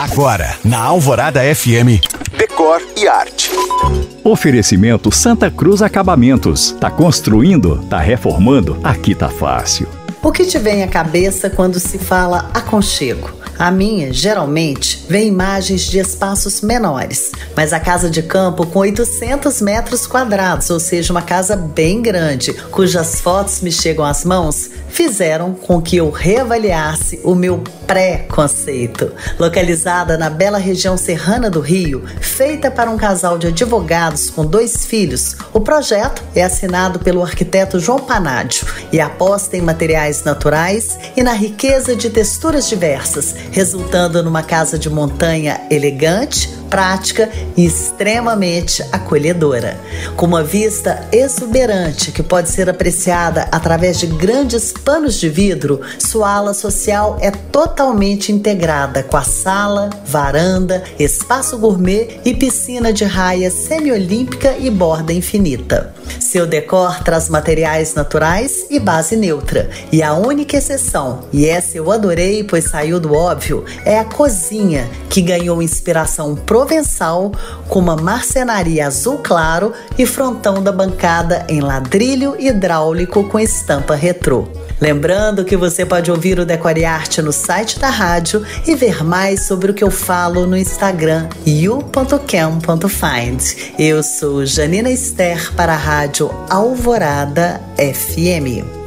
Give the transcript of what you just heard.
Agora, na Alvorada FM, Decor e Arte. Oferecimento Santa Cruz Acabamentos. Tá construindo? Tá reformando? Aqui tá fácil. O que te vem à cabeça quando se fala aconchego? A minha, geralmente, vem imagens de espaços menores, mas a casa de campo com 800 metros quadrados, ou seja, uma casa bem grande, cujas fotos me chegam às mãos, fizeram com que eu reavaliasse o meu pré-conceito. Localizada na bela região serrana do Rio, feita para um casal de advogados com dois filhos, o projeto é assinado pelo arquiteto João Panádio e aposta em materiais naturais e na riqueza de texturas diversas, resultando numa casa de montanha elegante, prática e extremamente acolhedora, com uma vista exuberante que pode ser apreciada através de grandes panos de vidro. Sua ala social é totalmente integrada com a sala, varanda, espaço gourmet e piscina de raia semiolímpica e borda infinita. Seu decor traz materiais naturais e base neutra. E a única exceção, e essa eu adorei pois saiu do óbvio, é a cozinha, que ganhou inspiração provençal com uma marcenaria azul claro e frontão da bancada em ladrilho hidráulico com estampa retrô. Lembrando que você pode ouvir o Decore Arte no site da rádio e ver mais sobre o que eu falo no Instagram you.cam.find. Eu sou Janina Esther para a rádio Alvorada FM.